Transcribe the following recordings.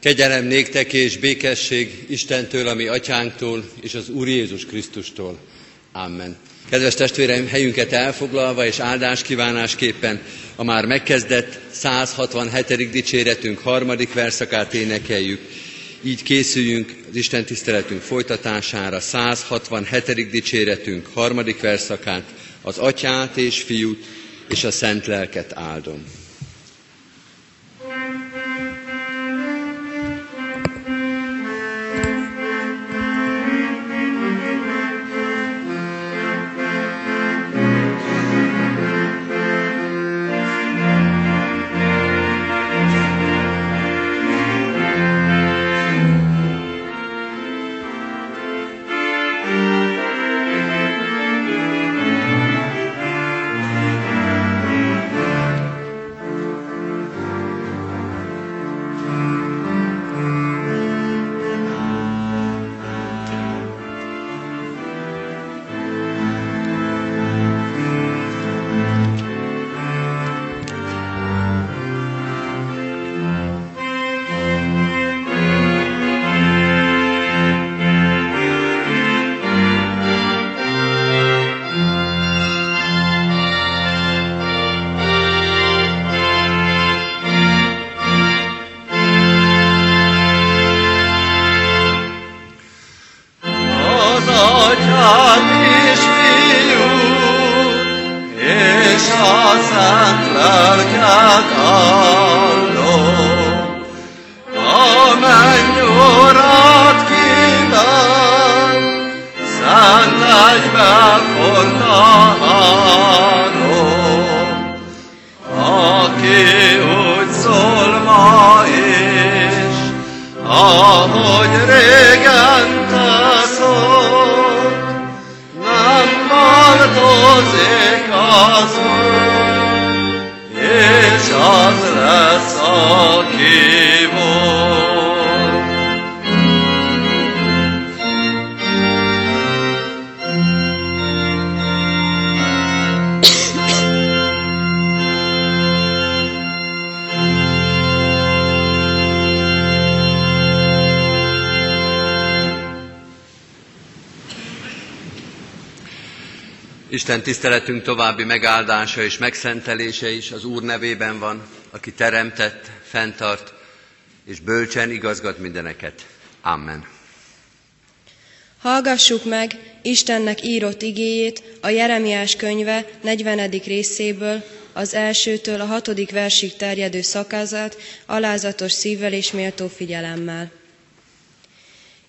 Kegyelem néktek és békesség Istentől, ami atyánktól, és az Úr Jézus Krisztustól. Amen. Kedves testvéreim, helyünket elfoglalva és áldás kívánásképpen a már megkezdett 167. dicséretünk harmadik verszakát énekeljük. Így készüljünk az Isten tiszteletünk folytatására, 167. dicséretünk harmadik verszakát, az atyát és fiút és a szent lelket áldom. sacán lelked állom. A mennyórát kíván, szánt egy belfordárom. Aki úgy szól ma is, ahogy régen Esas las Isten tiszteletünk további megáldása és megszentelése is az Úr nevében van, aki teremtett, fenntart és bölcsen igazgat mindeneket. Amen. Hallgassuk meg Istennek írott igéjét a Jeremiás könyve 40. részéből, az elsőtől a hatodik versig terjedő szakázat alázatos szívvel és méltó figyelemmel.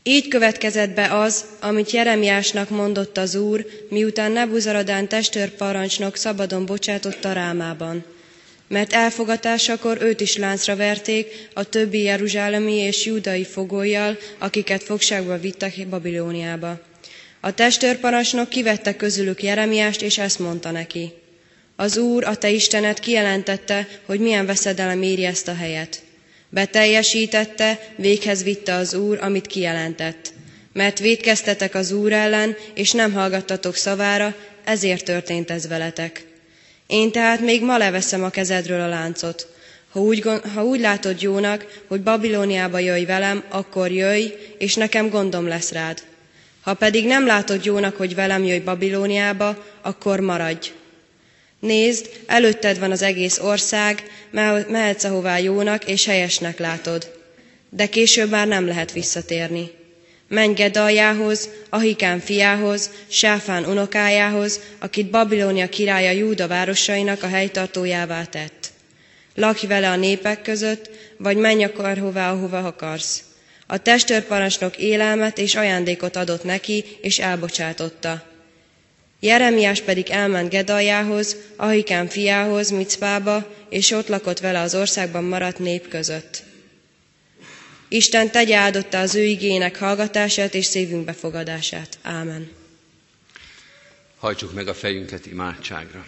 Így következett be az, amit Jeremiásnak mondott az Úr, miután Nebuzaradán testőrparancsnok szabadon bocsátotta Rámában. Mert elfogatásakor őt is láncra verték a többi jeruzsálemi és júdai fogójjal, akiket fogságba vittek Babilóniába. A testőrparancsnok kivette közülük Jeremiást, és ezt mondta neki. Az Úr, a te Istenet kijelentette, hogy milyen veszedelem éri ezt a helyet. Beteljesítette, véghez vitte az Úr, amit kijelentett. Mert védkeztetek az Úr ellen, és nem hallgattatok szavára, ezért történt ez veletek. Én tehát még ma leveszem a kezedről a láncot. Ha úgy, ha úgy látod jónak, hogy Babilóniába jöjj velem, akkor jöjj, és nekem gondom lesz rád. Ha pedig nem látod jónak, hogy velem jöjj Babilóniába, akkor maradj. Nézd, előtted van az egész ország, mehetsz ahová jónak és helyesnek látod. De később már nem lehet visszatérni. Menj Gedaljához, Ahikán fiához, Sáfán unokájához, akit Babilónia királya Júda városainak a helytartójává tett. Lakj vele a népek között, vagy menj hová, ahova akarsz. A testőrparancsnok élelmet és ajándékot adott neki, és elbocsátotta. Jeremiás pedig elment Gedaljához, Ahikán fiához, Micpába, és ott lakott vele az országban maradt nép között. Isten tegye áldotta az ő igének hallgatását és szívünk befogadását. Ámen. Hajtsuk meg a fejünket imádságra.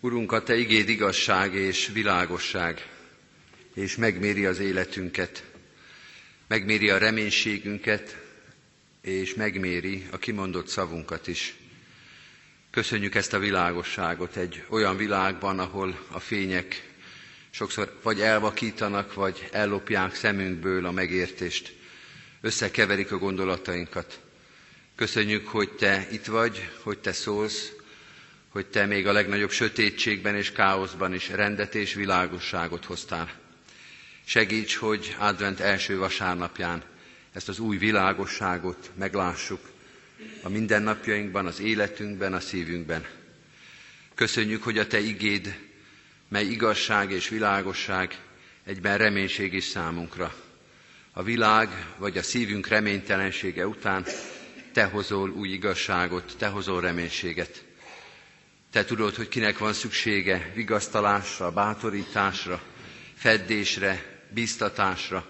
Urunk, a Te igéd igazság és világosság, és megméri az életünket megméri a reménységünket, és megméri a kimondott szavunkat is. Köszönjük ezt a világosságot egy olyan világban, ahol a fények sokszor vagy elvakítanak, vagy ellopják szemünkből a megértést, összekeverik a gondolatainkat. Köszönjük, hogy Te itt vagy, hogy Te szólsz, hogy Te még a legnagyobb sötétségben és káoszban is rendet és világosságot hoztál. Segíts, hogy advent első vasárnapján ezt az új világosságot meglássuk a mindennapjainkban, az életünkben, a szívünkben. Köszönjük, hogy a Te igéd, mely igazság és világosság, egyben reménység is számunkra. A világ vagy a szívünk reménytelensége után Te hozol új igazságot, Te hozol reménységet. Te tudod, hogy kinek van szüksége vigasztalásra, bátorításra, feddésre, biztatásra.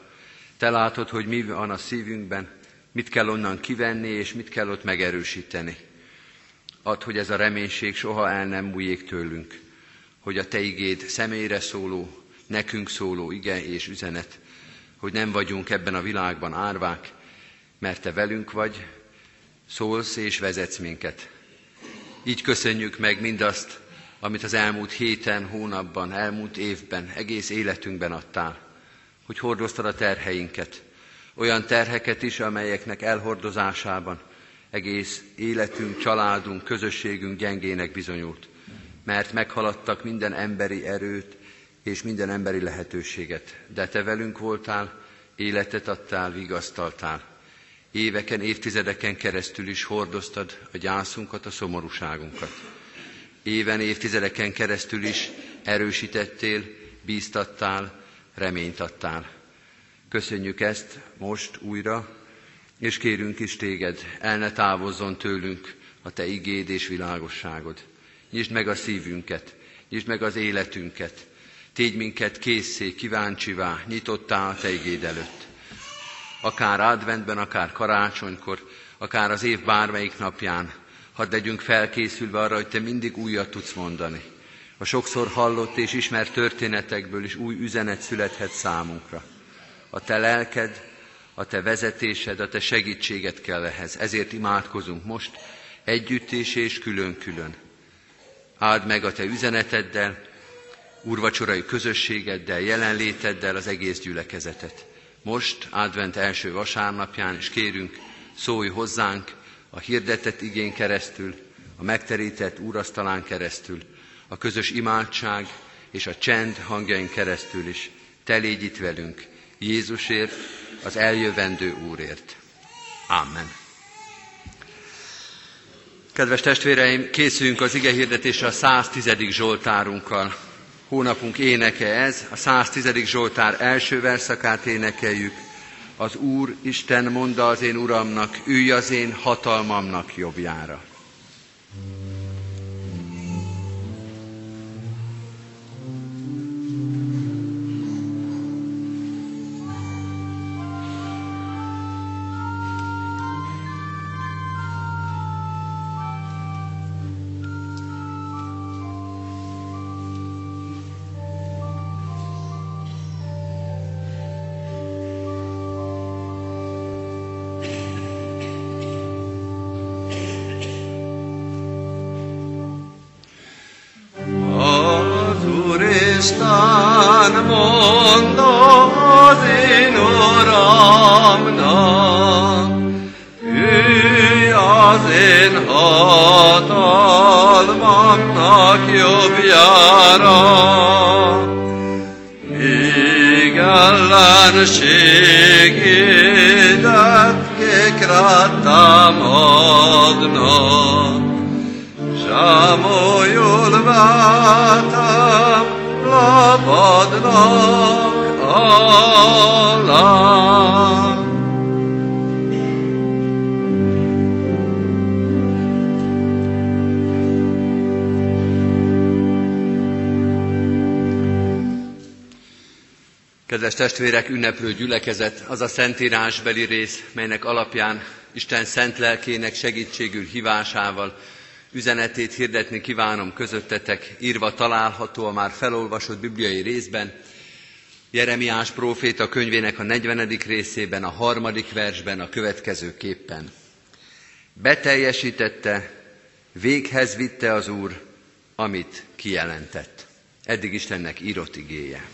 Te látod, hogy mi van a szívünkben, mit kell onnan kivenni, és mit kell ott megerősíteni. Add, hogy ez a reménység soha el nem múljék tőlünk, hogy a Te igéd személyre szóló, nekünk szóló ige és üzenet, hogy nem vagyunk ebben a világban árvák, mert Te velünk vagy, szólsz és vezetsz minket. Így köszönjük meg mindazt, amit az elmúlt héten, hónapban, elmúlt évben, egész életünkben adtál, hogy hordoztad a terheinket, olyan terheket is, amelyeknek elhordozásában egész életünk, családunk, közösségünk gyengének bizonyult, mert meghaladtak minden emberi erőt és minden emberi lehetőséget. De te velünk voltál, életet adtál, vigasztaltál. Éveken, évtizedeken keresztül is hordoztad a gyászunkat, a szomorúságunkat. Éven, évtizedeken keresztül is erősítettél, bíztattál, reményt adtál. Köszönjük ezt most újra, és kérünk is téged, el ne távozzon tőlünk a te igéd és világosságod. Nyisd meg a szívünket, nyisd meg az életünket, tégy minket készé, kíváncsivá, nyitottá a te igéd előtt. Akár adventben, akár karácsonykor, akár az év bármelyik napján, hadd legyünk felkészülve arra, hogy te mindig újat tudsz mondani. A sokszor hallott és ismert történetekből is új üzenet születhet számunkra a te lelked, a te vezetésed, a te segítséged kell ehhez. Ezért imádkozunk most együtt és, és külön-külön. Áld meg a te üzeneteddel, úrvacsorai közösségeddel, jelenléteddel az egész gyülekezetet. Most, advent első vasárnapján is kérünk, szólj hozzánk a hirdetett igén keresztül, a megterített úrasztalán keresztül, a közös imádság és a csend hangjain keresztül is. Te légy itt velünk, Jézusért, az eljövendő Úrért. Amen. Kedves testvéreim, készüljünk az ige hirdetésre a 110. Zsoltárunkkal. Hónapunk éneke ez, a 110. Zsoltár első verszakát énekeljük. Az Úr Isten mondta az én Uramnak, ülj az én hatalmamnak jobbjára. Ellenségédet kékre támadnak, Sámolyul váltam, labadnak alá. Kedves testvérek, ünneplő gyülekezet, az a szentírásbeli rész, melynek alapján Isten szent lelkének segítségül hívásával üzenetét hirdetni kívánom közöttetek, írva található a már felolvasott bibliai részben, Jeremiás próféta könyvének a 40. részében, a harmadik versben a következő képpen. Beteljesítette Véghez vitte az Úr, amit kijelentett. Eddig Istennek írott igéje.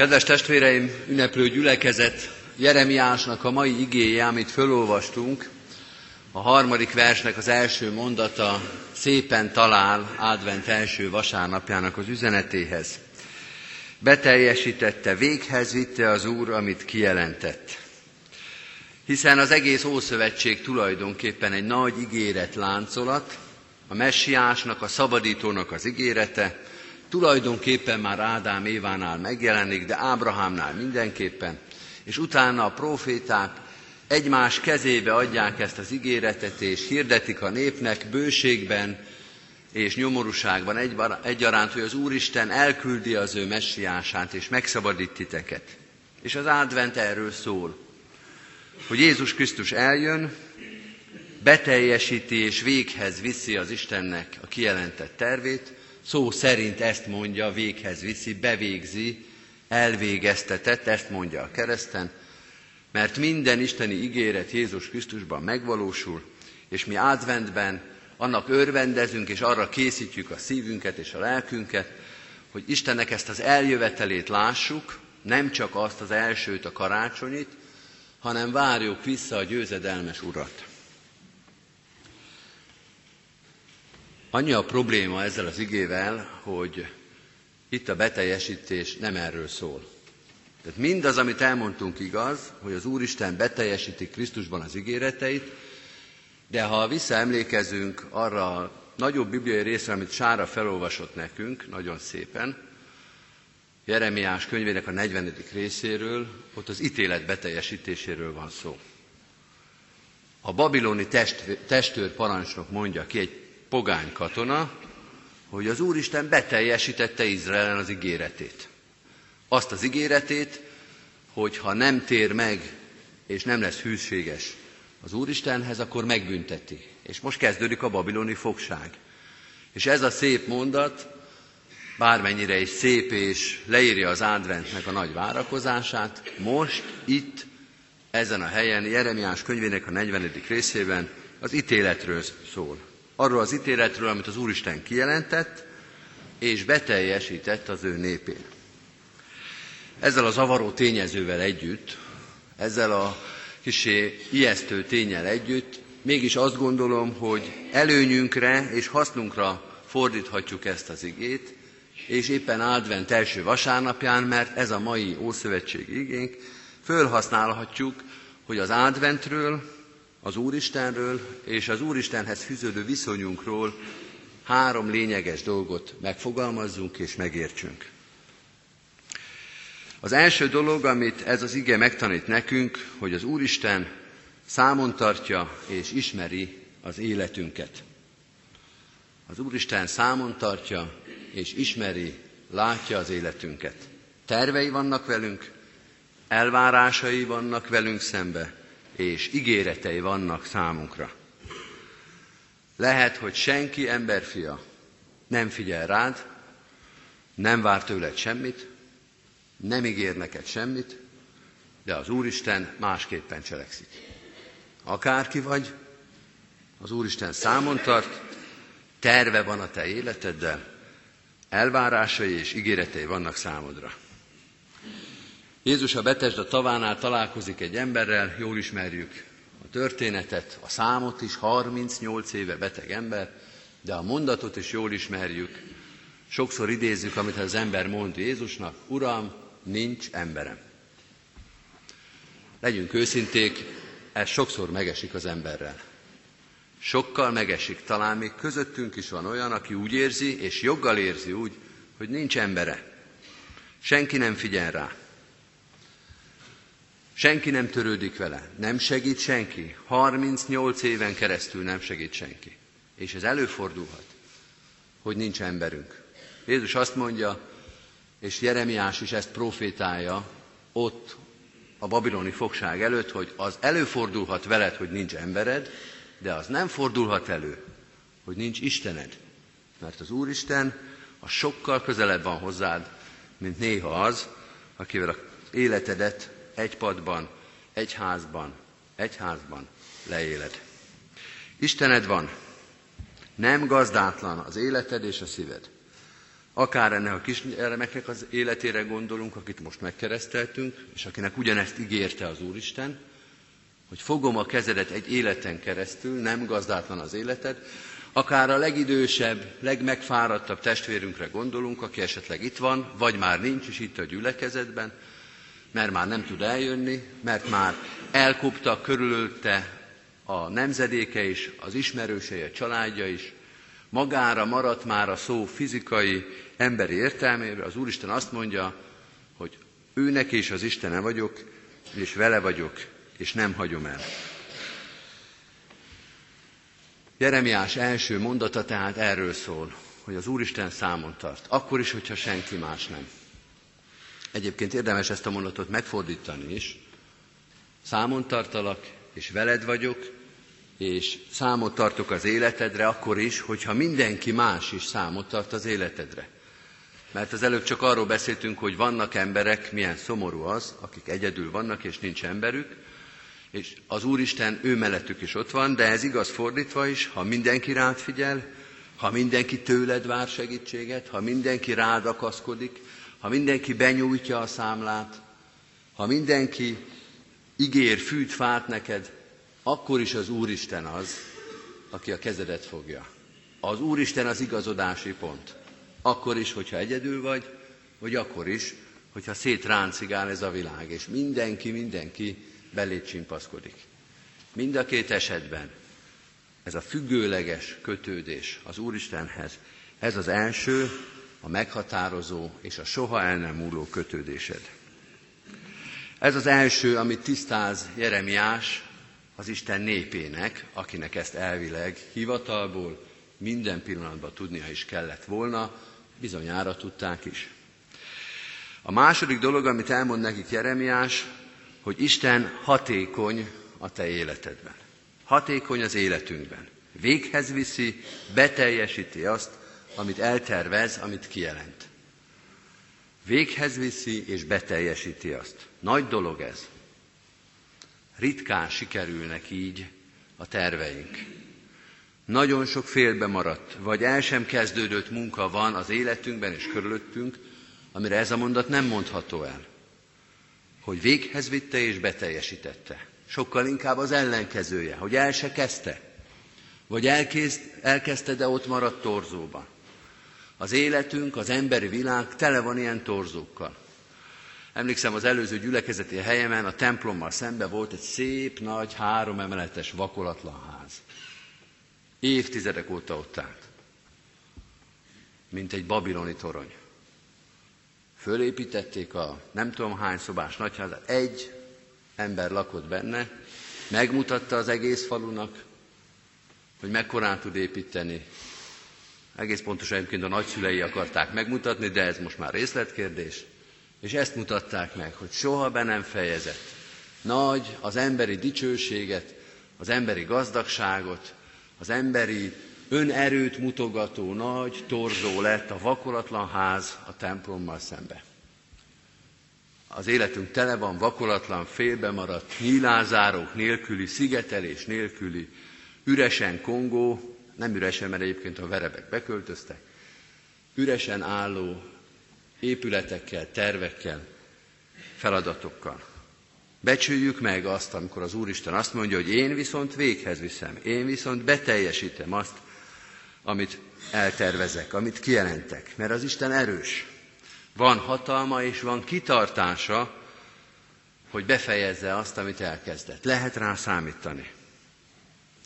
Kedves testvéreim, ünneplő gyülekezet, Jeremiásnak a mai igéje, amit fölolvastunk, a harmadik versnek az első mondata szépen talál advent első vasárnapjának az üzenetéhez. Beteljesítette, véghez vitte az Úr, amit kijelentett. Hiszen az egész Ószövetség tulajdonképpen egy nagy ígéret láncolat, a messiásnak, a szabadítónak az ígérete, tulajdonképpen már Ádám Évánál megjelenik, de Ábrahámnál mindenképpen, és utána a proféták egymás kezébe adják ezt az ígéretet, és hirdetik a népnek bőségben és nyomorúságban egyaránt, hogy az Úristen elküldi az ő messiását, és megszabadít titeket. És az advent erről szól, hogy Jézus Krisztus eljön, beteljesíti és véghez viszi az Istennek a kijelentett tervét, szó szerint ezt mondja, véghez viszi, bevégzi, elvégeztetett, ezt mondja a kereszten, mert minden isteni ígéret Jézus Krisztusban megvalósul, és mi adventben annak örvendezünk, és arra készítjük a szívünket és a lelkünket, hogy Istennek ezt az eljövetelét lássuk, nem csak azt az elsőt, a karácsonyit, hanem várjuk vissza a győzedelmes Urat. Annyi a probléma ezzel az igével, hogy itt a beteljesítés nem erről szól. Tehát mindaz, amit elmondtunk igaz, hogy az Úristen beteljesíti Krisztusban az ígéreteit, de ha visszaemlékezünk arra a nagyobb bibliai részre, amit Sára felolvasott nekünk, nagyon szépen, Jeremiás könyvének a 40. részéről, ott az ítélet beteljesítéséről van szó. A babiloni test, testőr parancsnok mondja ki egy pogány katona, hogy az Úristen beteljesítette Izraelen az ígéretét. Azt az ígéretét, hogy ha nem tér meg, és nem lesz hűséges az Úristenhez, akkor megbünteti. És most kezdődik a babiloni fogság. És ez a szép mondat, bármennyire is szép és leírja az adventnek a nagy várakozását, most itt, ezen a helyen, Jeremiás könyvének a 40. részében az ítéletről szól arról az ítéletről, amit az Úristen kijelentett, és beteljesített az ő népén. Ezzel a zavaró tényezővel együtt, ezzel a kisé ijesztő tényel együtt, mégis azt gondolom, hogy előnyünkre és hasznunkra fordíthatjuk ezt az igét, és éppen advent első vasárnapján, mert ez a mai Ószövetség igénk, fölhasználhatjuk, hogy az adventről, az Úristenről és az Úristenhez fűződő viszonyunkról három lényeges dolgot megfogalmazzunk és megértsünk. Az első dolog, amit ez az ige megtanít nekünk, hogy az Úristen számon tartja és ismeri az életünket. Az Úristen számon tartja és ismeri, látja az életünket. Tervei vannak velünk, elvárásai vannak velünk szembe, és ígéretei vannak számunkra. Lehet, hogy senki emberfia nem figyel rád, nem vár tőled semmit, nem ígér neked semmit, de az Úristen másképpen cselekszik. Akárki vagy, az Úristen számon tart, terve van a te életeddel, elvárásai és ígéretei vannak számodra. Jézus a Betesda tavánál találkozik egy emberrel, jól ismerjük a történetet, a számot is, 38 éve beteg ember, de a mondatot is jól ismerjük. Sokszor idézzük, amit az ember mond Jézusnak, Uram, nincs emberem. Legyünk őszinték, ez sokszor megesik az emberrel. Sokkal megesik, talán még közöttünk is van olyan, aki úgy érzi, és joggal érzi úgy, hogy nincs embere. Senki nem figyel rá. Senki nem törődik vele, nem segít senki. 38 éven keresztül nem segít senki. És ez előfordulhat, hogy nincs emberünk. Jézus azt mondja, és Jeremiás is ezt profétálja ott a babiloni fogság előtt, hogy az előfordulhat veled, hogy nincs embered, de az nem fordulhat elő, hogy nincs Istened. Mert az Úristen a sokkal közelebb van hozzád, mint néha az, akivel az életedet egy padban, egy házban, egy házban leéled. Istened van, nem gazdátlan az életed és a szíved. Akár ennek a kisgyermeknek az életére gondolunk, akit most megkereszteltünk, és akinek ugyanezt ígérte az Úristen, hogy fogom a kezedet egy életen keresztül, nem gazdátlan az életed, akár a legidősebb, legmegfáradtabb testvérünkre gondolunk, aki esetleg itt van, vagy már nincs is itt a gyülekezetben, mert már nem tud eljönni, mert már elkopta körülötte a nemzedéke is, az ismerősei, a családja is, magára maradt már a szó fizikai, emberi értelmében, az Úristen azt mondja, hogy őnek is az Istene vagyok, és vele vagyok, és nem hagyom el. Jeremiás első mondata tehát erről szól, hogy az Úristen számon tart, akkor is, hogyha senki más nem. Egyébként érdemes ezt a mondatot megfordítani is. Számon tartalak, és veled vagyok, és számot tartok az életedre, akkor is, hogyha mindenki más is számot tart az életedre. Mert az előbb csak arról beszéltünk, hogy vannak emberek, milyen szomorú az, akik egyedül vannak, és nincs emberük, és az Úristen ő mellettük is ott van, de ez igaz fordítva is, ha mindenki rád figyel, ha mindenki tőled vár segítséget, ha mindenki rád akaszkodik, ha mindenki benyújtja a számlát, ha mindenki ígér fűt, fát neked, akkor is az Úristen az, aki a kezedet fogja. Az Úristen az igazodási pont. Akkor is, hogyha egyedül vagy, vagy akkor is, hogyha szétráncigál ez a világ, és mindenki, mindenki belét csimpaszkodik. Mind a két esetben ez a függőleges kötődés az Úristenhez, ez az első, a meghatározó és a soha el nem múló kötődésed. Ez az első, amit tisztáz Jeremiás az Isten népének, akinek ezt elvileg hivatalból minden pillanatban tudnia is kellett volna, bizonyára tudták is. A második dolog, amit elmond nekik Jeremiás, hogy Isten hatékony a te életedben. Hatékony az életünkben. Véghez viszi, beteljesíti azt, amit eltervez, amit kijelent. Véghez viszi és beteljesíti azt. Nagy dolog ez. Ritkán sikerülnek így a terveink. Nagyon sok félbe maradt, vagy el sem kezdődött munka van az életünkben és körülöttünk, amire ez a mondat nem mondható el hogy véghez vitte és beteljesítette. Sokkal inkább az ellenkezője, hogy el se kezdte. Vagy elkezd, elkezdte, de ott maradt torzóban. Az életünk, az emberi világ tele van ilyen torzókkal. Emlékszem, az előző gyülekezeti helyemen a templommal szembe volt egy szép, nagy, három emeletes, vakolatlan ház. Évtizedek óta ott állt. Mint egy babiloni torony. Fölépítették a nem tudom hány szobás nagyházat, egy ember lakott benne, megmutatta az egész falunak, hogy mekkorán tud építeni. Egész pontosan egyébként a nagyszülei akarták megmutatni, de ez most már részletkérdés. És ezt mutatták meg, hogy soha be nem fejezett. Nagy az emberi dicsőséget, az emberi gazdagságot, az emberi önerőt mutogató nagy torzó lett a vakolatlan ház a templommal szembe. Az életünk tele van vakolatlan, félbe maradt, nyílázárók nélküli, szigetelés nélküli, üresen Kongó, nem üresen, mert egyébként a verebek beköltöztek, üresen álló épületekkel, tervekkel, feladatokkal. Becsüljük meg azt, amikor az Úristen azt mondja, hogy én viszont véghez viszem, én viszont beteljesítem azt, amit eltervezek, amit kijelentek, mert az Isten erős. Van hatalma és van kitartása, hogy befejezze azt, amit elkezdett. Lehet rá számítani.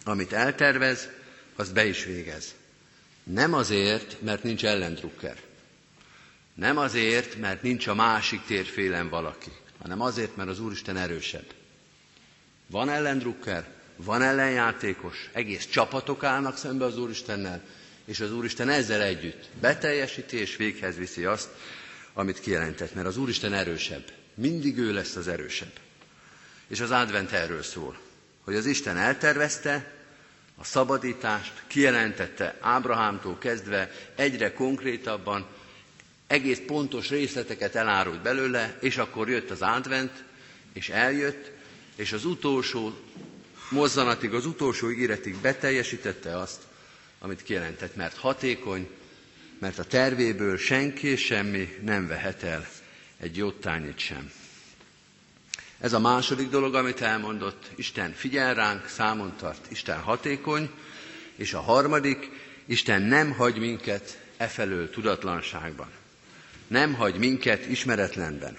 Amit eltervez, az be is végez. Nem azért, mert nincs ellendrukker. Nem azért, mert nincs a másik térfélen valaki, hanem azért, mert az Úristen erősebb. Van ellendrukker, van ellenjátékos, egész csapatok állnak szembe az Úristennel, és az Úristen ezzel együtt beteljesíti és véghez viszi azt, amit kijelentett, mert az Úristen erősebb. Mindig ő lesz az erősebb. És az advent erről szól, hogy az Isten eltervezte a szabadítást, kijelentette Ábrahámtól kezdve egyre konkrétabban, egész pontos részleteket elárult belőle, és akkor jött az advent, és eljött, és az utolsó mozzanatig, az utolsó ígéretig beteljesítette azt, amit kijelentett, mert hatékony, mert a tervéből senki és semmi nem vehet el egy jottányit sem. Ez a második dolog, amit elmondott, Isten figyel ránk, számon tart, Isten hatékony, és a harmadik, Isten nem hagy minket efelől tudatlanságban. Nem hagy minket ismeretlenben.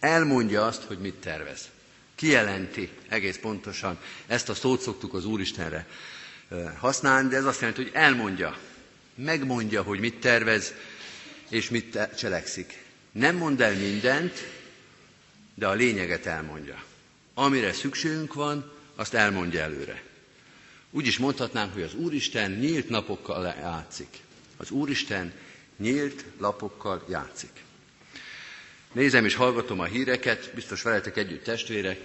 Elmondja azt, hogy mit tervez. Kijelenti egész pontosan. Ezt a szót szoktuk az Úristenre használni, de ez azt jelenti, hogy elmondja, megmondja, hogy mit tervez, és mit cselekszik. Nem mond el mindent, de a lényeget elmondja. Amire szükségünk van, azt elmondja előre. Úgy is mondhatnánk, hogy az Úristen nyílt napokkal játszik. Az Úristen nyílt lapokkal játszik. Nézem és hallgatom a híreket, biztos veletek együtt testvérek,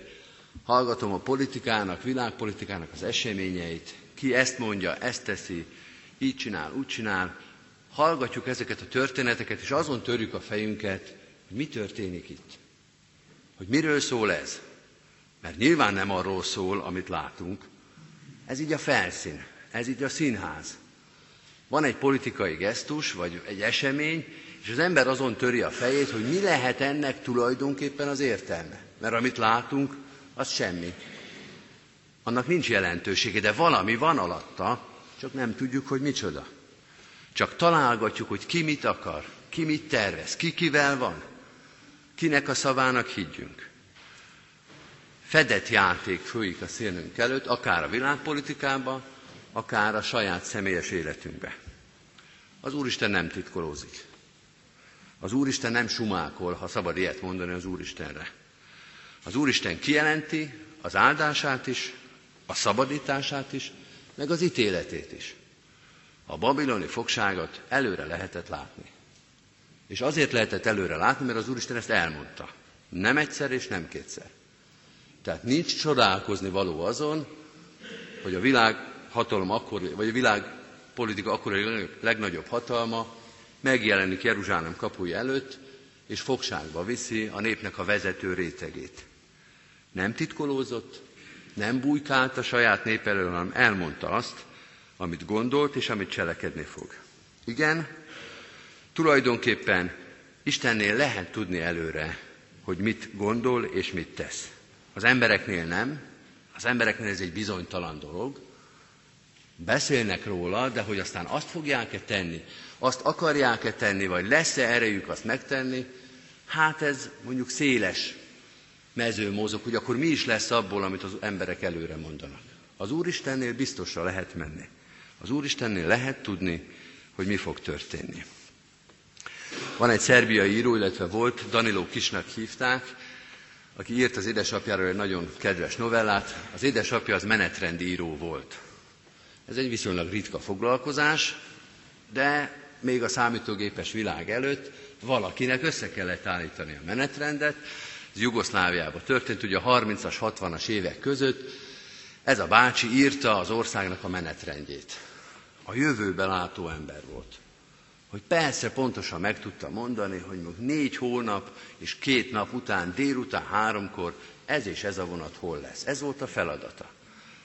hallgatom a politikának, világpolitikának az eseményeit, ki ezt mondja, ezt teszi, így csinál, úgy csinál. Hallgatjuk ezeket a történeteket, és azon törjük a fejünket, hogy mi történik itt. Hogy miről szól ez. Mert nyilván nem arról szól, amit látunk. Ez így a felszín, ez így a színház. Van egy politikai gesztus, vagy egy esemény, és az ember azon töri a fejét, hogy mi lehet ennek tulajdonképpen az értelme. Mert amit látunk, az semmi. Annak nincs jelentősége, de valami van alatta, csak nem tudjuk, hogy micsoda. Csak találgatjuk, hogy ki mit akar, ki mit tervez, ki kivel van, kinek a szavának higgyünk. Fedett játék folyik a szélnünk előtt, akár a világpolitikában, akár a saját személyes életünkbe. Az Úristen nem titkolózik. Az Úristen nem sumákol, ha szabad ilyet mondani az Úristenre. Az Úristen kijelenti az áldását is, a szabadítását is, meg az ítéletét is. A babiloni fogságot előre lehetett látni. És azért lehetett előre látni, mert az Úristen ezt elmondta. Nem egyszer és nem kétszer. Tehát nincs csodálkozni való azon, hogy a világ hatalom akkor, vagy a világ politika akkor a legnagyobb hatalma megjelenik Jeruzsálem kapuja előtt, és fogságba viszi a népnek a vezető rétegét. Nem titkolózott, nem bújkált a saját nép elől, hanem elmondta azt, amit gondolt és amit cselekedni fog. Igen, tulajdonképpen Istennél lehet tudni előre, hogy mit gondol és mit tesz. Az embereknél nem, az embereknél ez egy bizonytalan dolog. Beszélnek róla, de hogy aztán azt fogják-e tenni, azt akarják-e tenni, vagy lesz-e erejük azt megtenni, hát ez mondjuk széles mező mozog, hogy akkor mi is lesz abból, amit az emberek előre mondanak. Az Úristennél biztosra lehet menni. Az Úristennél lehet tudni, hogy mi fog történni. Van egy szerbiai író, illetve volt, Danilo Kisnak hívták, aki írt az édesapjáról egy nagyon kedves novellát. Az édesapja az menetrendi író volt. Ez egy viszonylag ritka foglalkozás, de még a számítógépes világ előtt valakinek össze kellett állítani a menetrendet, ez Jugoszláviában történt, ugye a 30-as, 60-as évek között ez a bácsi írta az országnak a menetrendjét. A jövőbe látó ember volt. Hogy persze pontosan meg tudta mondani, hogy még négy hónap és két nap után, délután háromkor ez és ez a vonat hol lesz. Ez volt a feladata.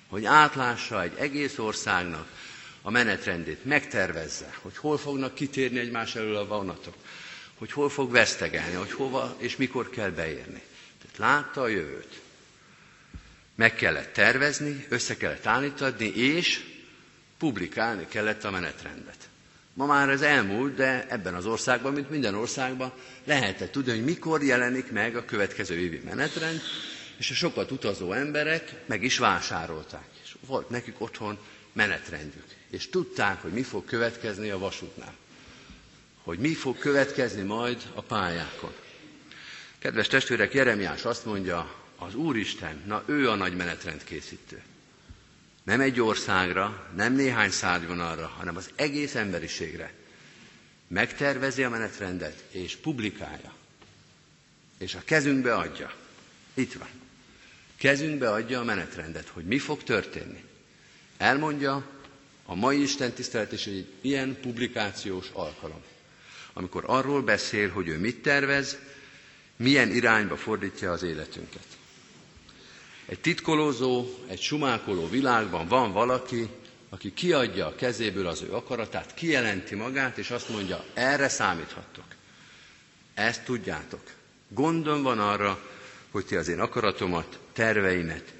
Hogy átlássa egy egész országnak a menetrendét, megtervezze, hogy hol fognak kitérni egymás elől a vonatok, hogy hol fog vesztegelni, hogy hova és mikor kell beérni. Tehát látta a jövőt. Meg kellett tervezni, össze kellett állítani, és publikálni kellett a menetrendet. Ma már ez elmúlt, de ebben az országban, mint minden országban, lehetett tudni, hogy mikor jelenik meg a következő évi menetrend, és a sokat utazó emberek meg is vásárolták. És volt nekik otthon menetrendjük. És tudták, hogy mi fog következni a vasútnál hogy mi fog következni majd a pályákon. Kedves testvérek, Jeremiás azt mondja, az Úristen, na ő a nagy menetrend készítő. Nem egy országra, nem néhány szárnyvonalra, hanem az egész emberiségre. Megtervezi a menetrendet, és publikálja. És a kezünkbe adja. Itt van. Kezünkbe adja a menetrendet, hogy mi fog történni. Elmondja, a mai Isten tisztelet is egy ilyen publikációs alkalom. amikor arról beszél, hogy ő mit tervez, milyen irányba fordítja az életünket. Egy titkolózó, egy sumákoló világban van valaki, aki kiadja a kezéből az ő akaratát, kijelenti magát, és azt mondja, erre számíthattok. Ezt tudjátok. Gondom van arra, hogy ti az én akaratomat, terveimet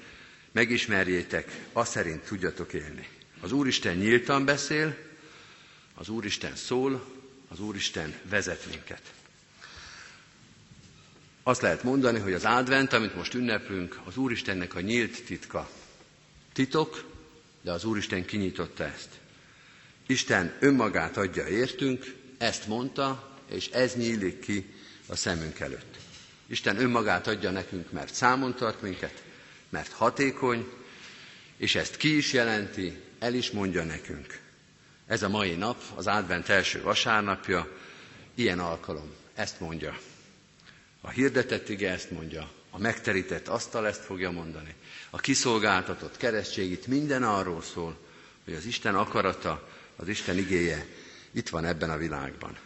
megismerjétek, azt szerint tudjatok élni. Az Úristen nyíltan beszél, az Úristen szól, az Úristen vezet minket. Azt lehet mondani, hogy az advent, amit most ünneplünk, az Úristennek a nyílt titka. Titok, de az Úristen kinyitotta ezt. Isten önmagát adja értünk, ezt mondta, és ez nyílik ki a szemünk előtt. Isten önmagát adja nekünk, mert számon tart minket, mert hatékony, és ezt ki is jelenti, el is mondja nekünk. Ez a mai nap, az advent első vasárnapja, ilyen alkalom, ezt mondja. A hirdetett ige ezt mondja, a megterített asztal ezt fogja mondani, a kiszolgáltatott keresztség itt minden arról szól, hogy az Isten akarata, az Isten igéje itt van ebben a világban.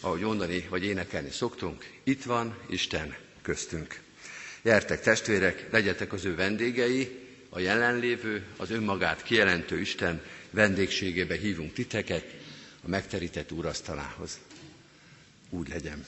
Ahogy mondani, vagy énekelni szoktunk, itt van Isten köztünk. Gyertek testvérek, legyetek az ő vendégei, a jelenlévő, az önmagát kijelentő Isten vendégségébe hívunk titeket a megterített úrasztalához. Úgy legyen.